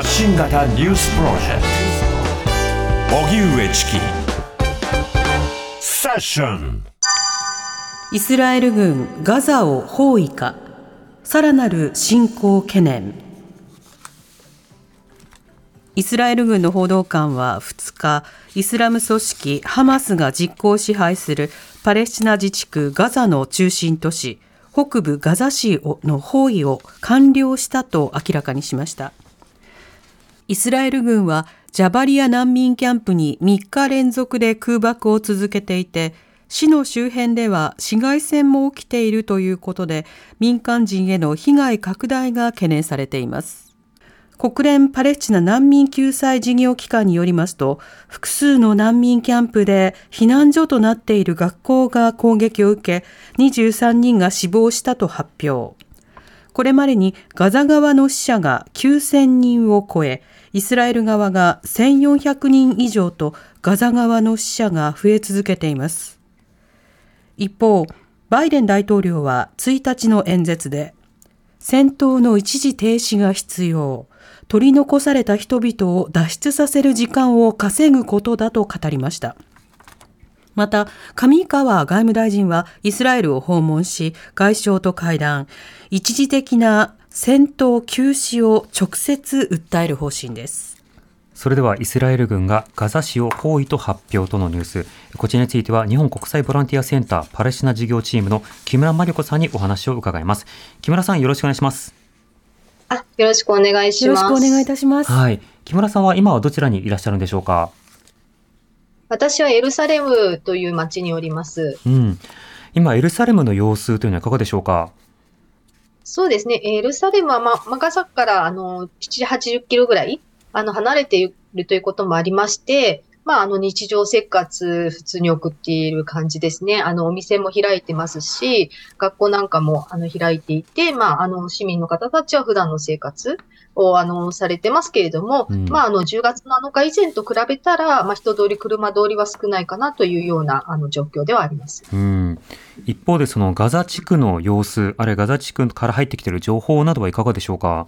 発信型ニュースプロジェクト。荻上チキ。セッション。イスラエル軍ガザを包囲か。さらなる侵攻懸念。イスラエル軍の報道官は2日イスラム組織ハマスが実効支配するパレスチナ自治区ガザの中心都市北部ガザ市の包囲を完了したと明らかにしました。イスラエル軍はジャバリア難民キャンプに3日連続で空爆を続けていて市の周辺では市街戦も起きているということで民間人への被害拡大が懸念されています。国連パレスチナ難民救済事業機関によりますと複数の難民キャンプで避難所となっている学校が攻撃を受け23人が死亡したと発表。これまでにガザ側の死者が9000人を超えイスラエル側が1400人以上とガザ側の死者が増え続けています一方、バイデン大統領は1日の演説で、戦闘の一時停止が必要、取り残された人々を脱出させる時間を稼ぐことだと語りました。また、上川外務大臣はイスラエルを訪問し、外相と会談、一時的な戦闘休止を直接訴える方針です。それではイスラエル軍がガザ市を包囲と発表とのニュース。こちらについては日本国際ボランティアセンターパレスチナ事業チームの木村真理子さんにお話を伺います。木村さんよろしくお願いします。あ、よろしくお願いします。よろしくお願いいたします。はい。木村さんは今はどちらにいらっしゃるんでしょうか？私はエルサレムという町におります。うん。今、エルサレムの様子というのはいかがでしょうか？そうですね。エルサレムは、ま、マガザからあの7、80キロぐらいあの、離れているということもありまして、まあ、あの、日常生活、普通に送っている感じですね。あの、お店も開いてますし、学校なんかも、あの、開いていて、まあ、あの、市民の方たちは普段の生活を、あの、されてますけれども、うん、まあ、あの、10月7日以前と比べたら、まあ、人通り、車通りは少ないかなというような、あの、状況ではあります。うん。一方で、その、ガザ地区の様子、あるいはガザ地区から入ってきている情報などはいかがでしょうか？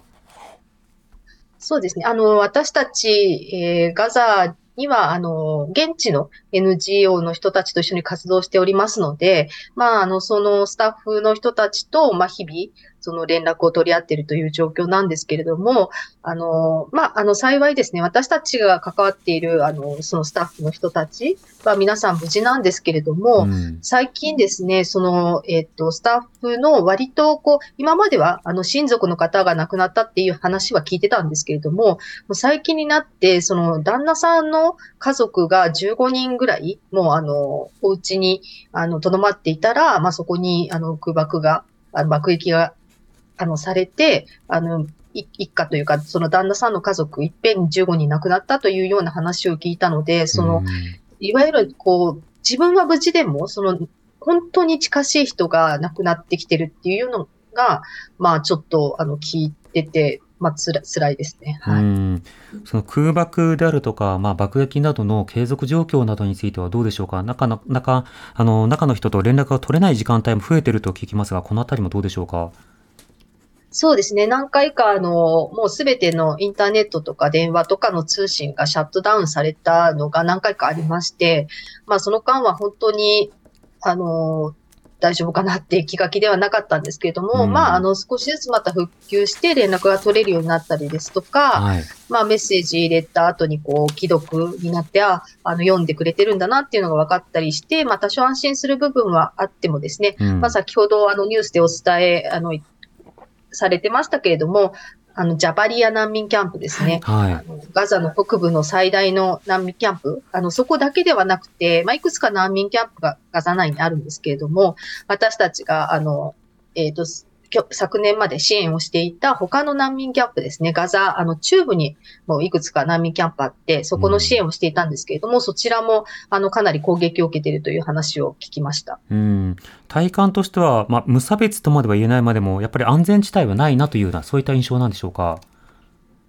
そうですね。あの、私たち、えー、ガザには、あの、現地の NGO の人たちと一緒に活動しておりますので、まあ、あの、そのスタッフの人たちと、まあ、日々、その連絡を取り合っているという状況なんですけれども、あの、まあ、あの、幸いですね、私たちが関わっている、あの、そのスタッフの人たちは皆さん無事なんですけれども、うん、最近ですね、その、えっ、と、スタッフの割と、こう、今までは、あの、親族の方が亡くなったっていう話は聞いてたんですけれども、もう最近になって、その、旦那さんの家族が15人ぐらい、もう、あの、お家に、あの、とどまっていたら、まあ、そこに、あの、空爆が、あの爆撃があの、されて、あの、一家というか、その旦那さんの家族、いっぺんに15人亡くなったというような話を聞いたので、その、いわゆる、こう、自分は無事でも、その、本当に近しい人が亡くなってきてるっていうのが、まあ、ちょっと、あの、聞いてて、まあ、つら辛いですね。はい、その空爆であるとか、まあ、爆撃などの継続状況などについてはどうでしょうか？中の中あの中の人と連絡が取れない時間帯も増えていると聞きますが、このあたりもどうでしょうか？そうですね。何回か、あの、もうすべてのインターネットとか電話とかの通信がシャットダウンされたのが何回かありまして、まあその間は本当に、あの、大丈夫かなって気が気ではなかったんですけれども、うん、まあ、あの、少しずつまた復旧して連絡が取れるようになったりですとか、はい、まあ、メッセージ入れた後に、こう、既読になって、あ、あの、読んでくれてるんだなっていうのが分かったりして、まあ、多少安心する部分はあってもですね、うん、まあ、先ほど、あの、ニュースでお伝え、あの、されてましたけれども、あの、ジャバリア難民キャンプですね。はい、あのガザの北部の最大の難民キャンプ。あの、そこだけではなくて、まあ、いくつか難民キャンプがガザ内にあるんですけれども、私たちが、あの、えっ、ー、と、昨年まで支援をしていた他の難民キャンプですね、ガザ、あの、中部にもいくつか難民キャンプあって、そこの支援をしていたんですけれども、うん、そちらも、あの、かなり攻撃を受けているという話を聞きました。うん。体感としては、まあ、無差別とまでは言えないまでも、やっぱり安全地帯はないなというような、そういった印象なんでしょうか？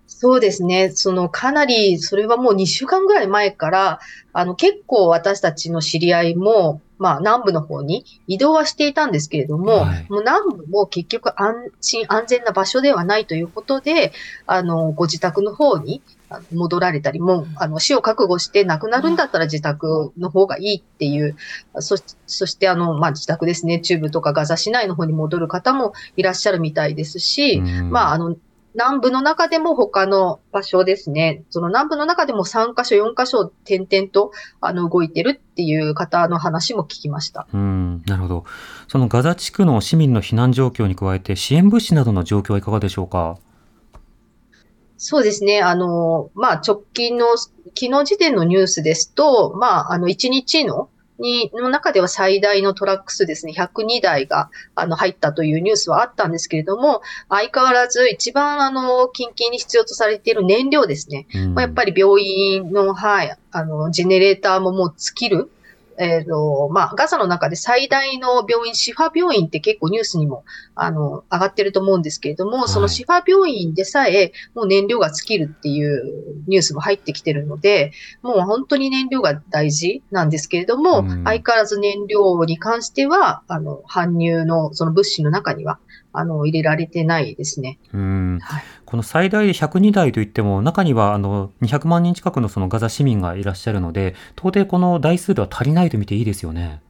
そうですね。そのかなり、それはもう2週間ぐらい前から、あの結構私たちの知り合いも、まあ、南部の方に移動はしていたんですけれども、はい、もう南部も結局安心安全な場所ではないということで、あの、ご自宅の方に戻られたり、もう、あの、死を覚悟して亡くなるんだったら自宅の方がいいっていう、そそして、あの、まあ、自宅ですね、中部とかガザ市内の方に戻る方もいらっしゃるみたいですし、まあ、あの、南部の中でも他の場所ですね。その南部の中でも3カ所、4カ所点々とあの動いてるっていう方の話も聞きました。うん、なるほど。そのガザ地区の市民の避難状況に加えて支援物資などの状況はいかがでしょうか？そうですね。あの、まあ、直近の、昨日時点のニュースですと、まあ、あの、1日のに、の中では最大のトラック数ですね、102台が、あの、入ったというニュースはあったんですけれども、相変わらず一番、あの、緊急に必要とされている燃料ですね。うん、まあ、やっぱり病院の、はい、あの、ジェネレーターももう尽きるえっ、ー、と、まあ、ガザの中で最大の病院、シファ病院って結構ニュースにも、あの、上がってると思うんですけれども、はい、そのシファ病院でさえ、もう燃料が尽きるっていうニュースも入ってきてるので、もう本当に燃料が大事なんですけれども、うん、相変わらず燃料に関しては、あの、搬入のその物資の中には、あの、入れられてないですね。うん。はい、この最大で102台といっても、中にはあの200万人近くのそのガザ市民がいらっしゃるので、到底この台数では足りないと見ていいですよね。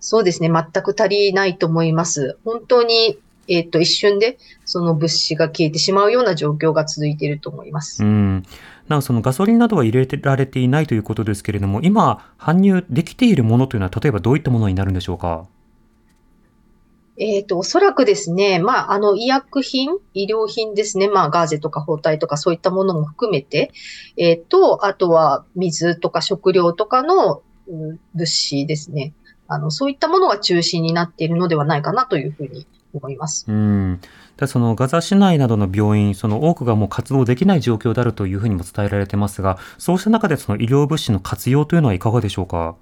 そうですね。全く足りないと思います。本当に、えっ、ー、と、一瞬でその物資が消えてしまうような状況が続いていると思います。うん。なお、そのガソリンなどは入れられていないということですけれども、今、搬入できているものというのは、例えばどういったものになるんでしょうか？えっ、ー、と、おそらくですね、まあ、あの、医薬品、医療品ですね、まあ、ガーゼとか包帯とかそういったものも含めて、えっ、ー、と、あとは水とか食料とかの、物資ですね。あの、そういったものが中心になっているのではないかなというふうに思います。うん。だそのガザ市内などの病院、その多くがもう活動できない状況であるというふうにも伝えられてますが、そうした中でその医療物資の活用というのはいかがでしょうか？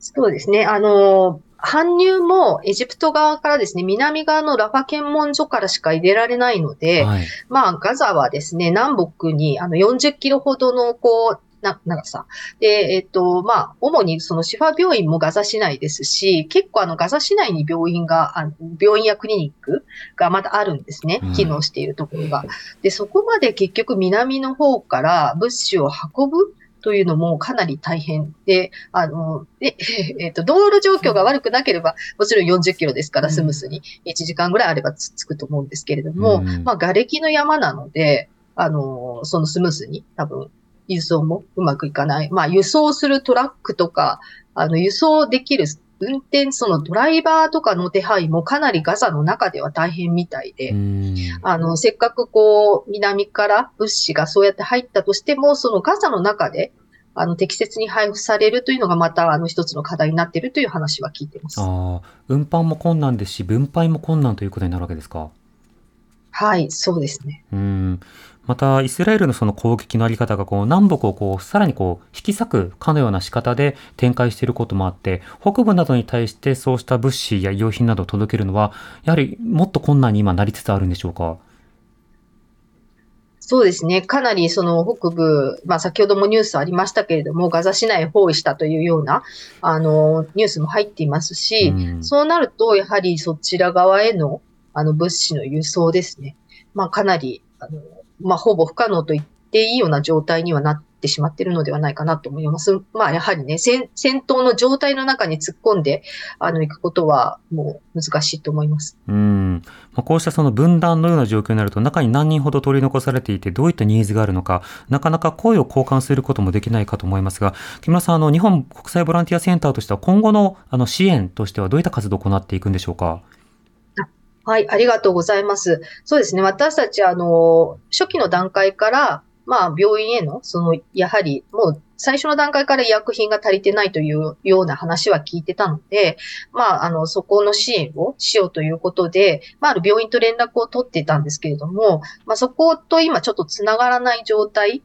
そうですね。あの、搬入もエジプト側からですね、南側のラファ検問所からしか入れられないので、はい、まあ、ガザはですね、南北にあの40キロほどの、こう、な、長さ。で、えっと、まあ、主にそのシファ病院もガザ市内ですし、結構あのガザ市内に病院が、あ病院やクリニックがまだあるんですね。機能しているところが。で、そこまで結局南の方から物資を運ぶというのもかなり大変で、あの、え、えっ、ー、と、道路状況が悪くなければ、もちろん40キロですからスムースに1時間ぐらいあれば着くと思うんですけれども、うん、まあ、瓦礫の山なので、あの、そのスムースに多分、輸送もうまくいかない。まあ、輸送するトラックとか、あの、輸送できる運転、そのドライバーとかの手配もかなりガザの中では大変みたいで、あの、せっかくこう、南から物資がそうやって入ったとしても、そのガザの中で、あの、適切に配布されるというのがまた、あの、一つの課題になっているという話は聞いています。ああ、運搬も困難ですし、分配も困難ということになるわけですか？はい、そうですね。うん。また、イスラエルのその攻撃のあり方が、こう、南北をこう、さらにこう、引き裂くかのような仕方で展開していることもあって、北部などに対してそうした物資や用品などを届けるのは、やはりもっと困難に今なりつつあるんでしょうか？そうですね。かなりその北部、まあ先ほどもニュースありましたけれども、ガザ市内包囲したというような、あの、ニュースも入っていますし、うん、そうなると、やはりそちら側への、あの、物資の輸送ですね。まあかなり、あの、まあほぼ不可能と言っていいような状態にはなってしまっているのではないかなと思います。まあ、やはりね、戦戦闘の状態の中に突っ込んで、あの、行くことはもう難しいと思います。うん。まあ、こうしたその分断のような状況になると、中に何人ほど取り残されていて、どういったニーズがあるのか、なかなか声を交換することもできないかと思いますが、木村さん、あの、日本国際ボランティアセンターとしては、今後のあの支援としてはどういった活動を行っていくんでしょうか？はい、ありがとうございます。そうですね。私たち、あの、初期の段階から、まあ、病院への、その、やはり、もう、最初の段階から医薬品が足りてないというような話は聞いてたので、まあ、あの、そこの支援をしようということで、まあ、ある病院と連絡を取っていたんですけれども、まあ、そこと今ちょっと繋がらない状態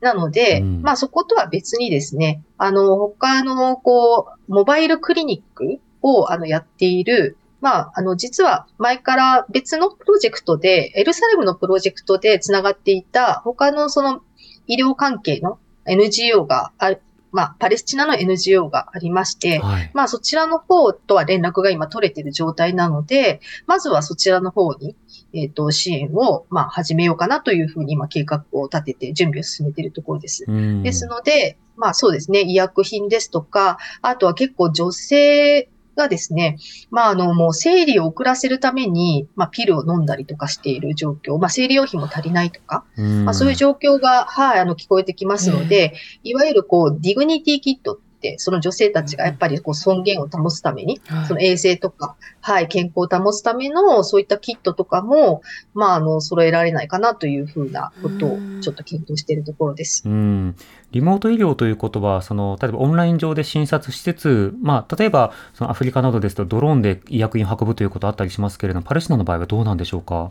なので、うん、まあ、そことは別にですね、あの、他の、こう、モバイルクリニックを、あの、やっている、まあ、あの、実は前から別のプロジェクトで、エルサレムのプロジェクトで繋がっていた他のその医療関係の NGO があまあ、パレスチナの NGO がありまして、はい。まあ、そちらの方とは連絡が今取れている状態なので、まずはそちらの方に、えっ、と、支援を、まあ、始めようかなというふうに今計画を立てて準備を進めているところです。うんですので、まあそうですね、医薬品ですとか、あとは結構女性がですね、まああのもう生理を遅らせるために、まあピルを飲んだりとかしている状況、まあ生理用品も足りないとか、うん。まあそういう状況が、はい、あの聞こえてきますので、いわゆるこう、ディグニティキットって、その女性たちがやっぱりこう尊厳を保つために、その衛生とか、はい、健康を保つための、そういったキットとかも、まあ、あの、揃えられないかなというふうなことをうん、ちょっと検討しているところです。うん、リモート医療ということは、その例えばオンライン上で診察しつつ、まあ、例えばそのアフリカなどですと、ドローンで医薬品を運ぶということあったりしますけれども、パレスチナの場合はどうなんでしょうか？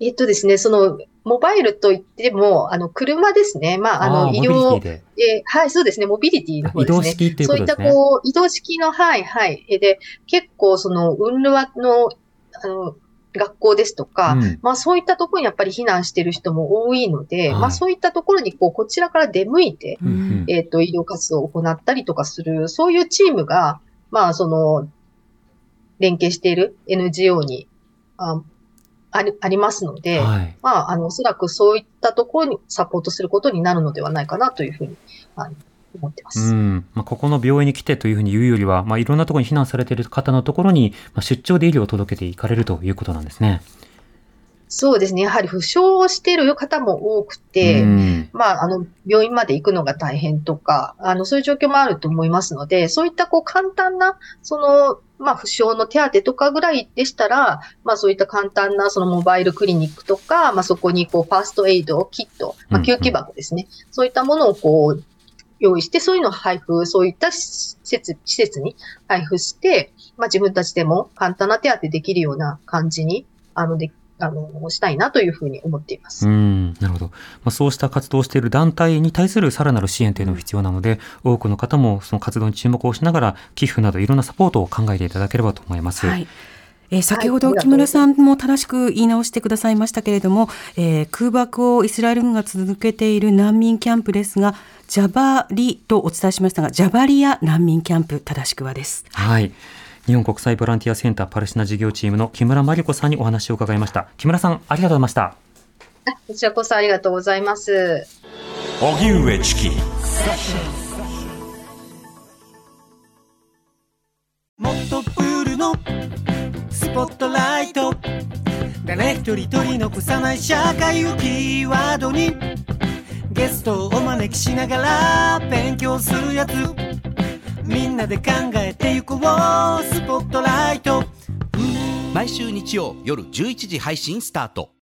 えっとですね、その、モバイルといっても、あの、車ですね。まあ、あの、医療、えーはい、そうですね、モビリティの方移ですね。動式というそういった、ことですね。こう、移動式の、はい、はい。えで、結構、その、ウンルワの、あの、学校ですとか、うんまあ、そういったところにやっぱり避難している人も多いので、はいまあ、そういったところに、こう、こちらから出向いて、うんうんえっ、と、医療活動を行ったりとかする、そういうチームが、まあ、その、連携している NGO に、あありありますので、はいまあ、あの、おそらくそういったところにサポートすることになるのではないかなというふうに、あの思ってます。うんまあ、ここの病院に来てというふうに言うよりは、まあ、いろんなところに避難されている方のところに、まあ、出張で医療を届けていかれるということなんですね。そうですね。やはり負傷をしている方も多くて、うんまあ、あの、病院まで行くのが大変とか、あの、そういう状況もあると思いますので、そういったこう簡単な、その、まあ、負傷の手当とかぐらいでしたら、まあ、そういった簡単な、そのモバイルクリニックとか、まあ、そこにこう、ファーストエイド、キット、まあ、うんうん救急箱ですね。そういったものをこう、用意して、そういうのを配布、そういった施設、施設に配布して、まあ、自分たちでも簡単な手当できるような感じに、あの、で、あの、したいなというふうに思っています。うん、なるほど。まあ、そうした活動をしている団体に対するさらなる支援というのも必要なので、多くの方もその活動に注目をしながら、寄付などいろんなサポートを考えていただければと思います。はい。えー先ほどはい木村さんも正しく言い直してくださいましたけれども、えー空爆をイスラエル軍が続けている難民キャンプですが、ジャバリとお伝えしましたが、ジャバリア難民キャンプ正しくはです。はい。日本国際ボランティアセンターパレスチナ事業チームの木村真理子さんにお話を伺いました。木村さん、ありがとうございました。こちらこそありがとうございます。荻上チキもっとプールのスポットライト誰一人取り残さない社会をキーワードにゲストをお招きしながら勉強するやつみんなで考えてゆこう。スポットライト。毎週日曜夜11時配信スタート。